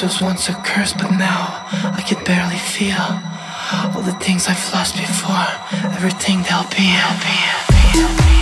Was once a curse, but now I can barely feel. All the things I've lost before, everything they'll be. I'll be, I'll be, I'll be.